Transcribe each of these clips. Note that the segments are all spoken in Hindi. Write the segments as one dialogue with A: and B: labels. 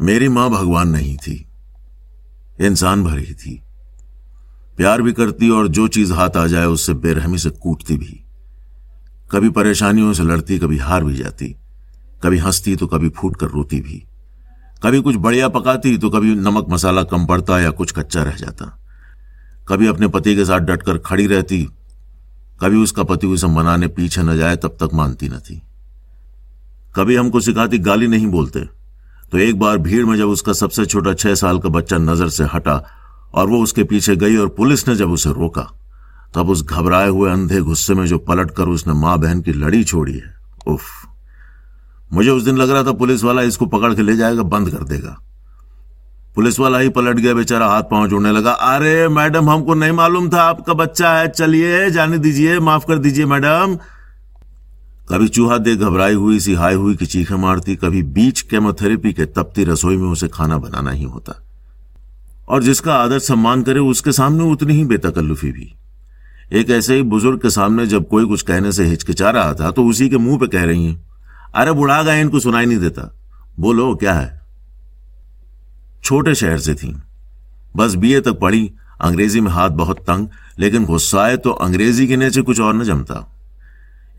A: मेरी माँ भगवान नहीं थी। इंसान भर थी। प्यार भी करती और जो चीज़ हाथ आ जाए, उससे बेरहमी से कूटती भी। कभी परेशानियों से लड़ती, कभी हार भी जाती। कभी हंसती तो कभी फूट कर रोती भी। कभी कुछ बढ़िया पकाती तो कभी नमक मसाला कम पड़ता या कुछ कच्चा रह जाता। कभी अपने पति के साथ डटकर खड़ी रहती। कभी उसका पति उसे मनाने पीछे न जाए, तब तक मानती न थी। कभी हमको सिखाती, गाली नहीं बोलते। तो एक बार भीड़ में जब उसका सबसे छोटा छह साल का बच्चा नज़र से हटा और वो उसके पीछे गई और पुलिस ने जब उसे रोका, तब उस घबराए हुए अंधे गुस्से में जो पलट कर उसने माँ बहन की लड़ी छोड़ी है, उफ। मुझे उस दिन लग रहा था पुलिस वाला इसको पकड़ के ले जाएगा, बंद कर देगा। पुलिस वाला ही पलट गया, बेचारा हाथ पाँव जोड़ने लगा, अरे मैडम, हमको नहीं मालूम था आपका बच्चा है, चलिए जाने दीजिए, माफ़ कर दीजिए मैडम। कभी चूहा दे घबराई हुई सी हाई हुई की चीखें मारती, कभी बीच केमोथेरेपी के तपती रसोई में उसे खाना बनाना ही होता। और जिसका आदर सम्मान करे, उसके सामने उतनी ही बेतकल्लुफी भी। एक ऐसे ही बुज़ुर्ग के सामने जब कोई कुछ कहने से हिचकिचा रहा था तो उसी के मुँह पे कह रही हैं, अरे बुढ़ा गए, इनको सुनाई नहीं देता। बोलो, क्या है? छोटे शहर से थी। बस बीए तक पढ़ी, अंग्रेज़ी में हाथ बहुत तंग, लेकिन गुस्साए तो अंग्रेज़ी के नीचे कुछ और न जमता।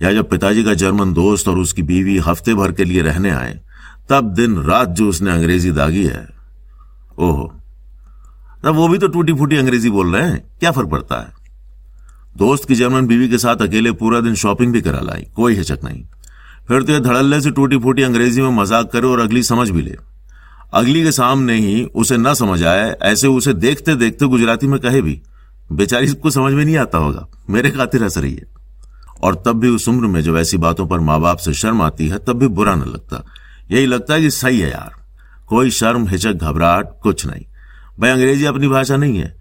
A: या जब पिताजी का जर्मन दोस्त और उसकी बीवी हफ़्ते भर के लिए रहने आए, तब दिन रात जो उसने अंग्रेज़ी दागी है। ओहो। तब वो भी तो टूटी फूटी अंग्रेज़ी बोल रहे हैं। क्या फ़र्क पड़ता है? दोस्त की जर्मन बीवी के साथ अकेले पूरा दिन शॉपिंग भी करा लाई, कोई हिचक नहीं। फिर तो ये धड़ल्ले से टूटी फूटी अंग्रेज़ी में मज़ाक करे और अगली समझ भी ले। अगली के सामने ही उसे न समझ आए, ऐसे उसे देखते देखते गुजराती में कहे भी, बेचारी को समझ में नहीं आता होगा। मेरे खातिर हंस रही है। और तब भी उस उम्र में जब ऐसी बातों पर माँ बाप से शर्म आती है, तब भी बुरा न लगता। यही लगता है कि सही है यार। कोई शर्म, हिचक, घबराहट कुछ नहीं। भाई, अंग्रेज़ी अपनी भाषा नहीं है।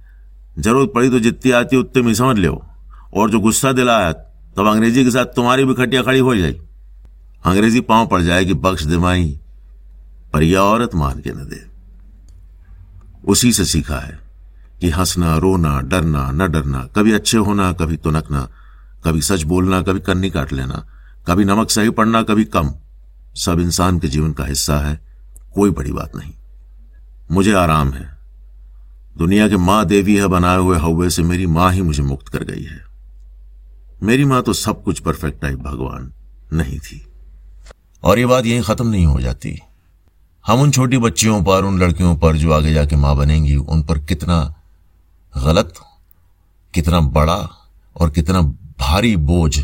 A: ज़रूरत पड़ी तो जितनी आती उतनी में समझ लो। और जो गुस्सा दिलाया, तब अंग्रेज़ी के साथ तुम्हारी भी खटिया खड़ी हो जाए अंग्रेज़ी पाँव पड़ जाएगी, बख्श दिमाई, पर यह औरत मान के न दे। उसी से सीखा है कि हंसना, रोना, डरना, न डरना, कभी अच्छे होना, कभी तुनकना कभी सच बोलना, कभी कन्नी काट लेना, कभी नमक सही पड़ना, कभी कम। सब इंसान के जीवन का हिस्सा है, कोई बड़ी बात नहीं। मुझे आराम है। दुनिया के माँ देवी है बनाए हुए हवे से मेरी माँ ही मुझे मुक्त कर गई है। मेरी माँ तो सब कुछ परफेक्ट टाइप भगवान नहीं थी। और ये बात यही खत्म नहीं हो जाती। हम उन छोटी बच्चियों पर, उन लड़कियों पर जो आगे जाके माँ बनेंगी, उन पर कितना गलत, कितना बड़ा और कितना भारी बोझ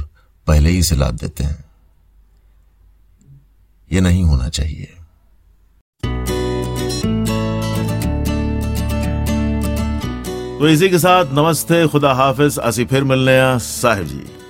A: पहले ही से लाद देते हैं। यह नहीं होना चाहिए। तो इसी के साथ नमस्ते, खुदा हाफिज। असी फिर मिलने साहिब जी।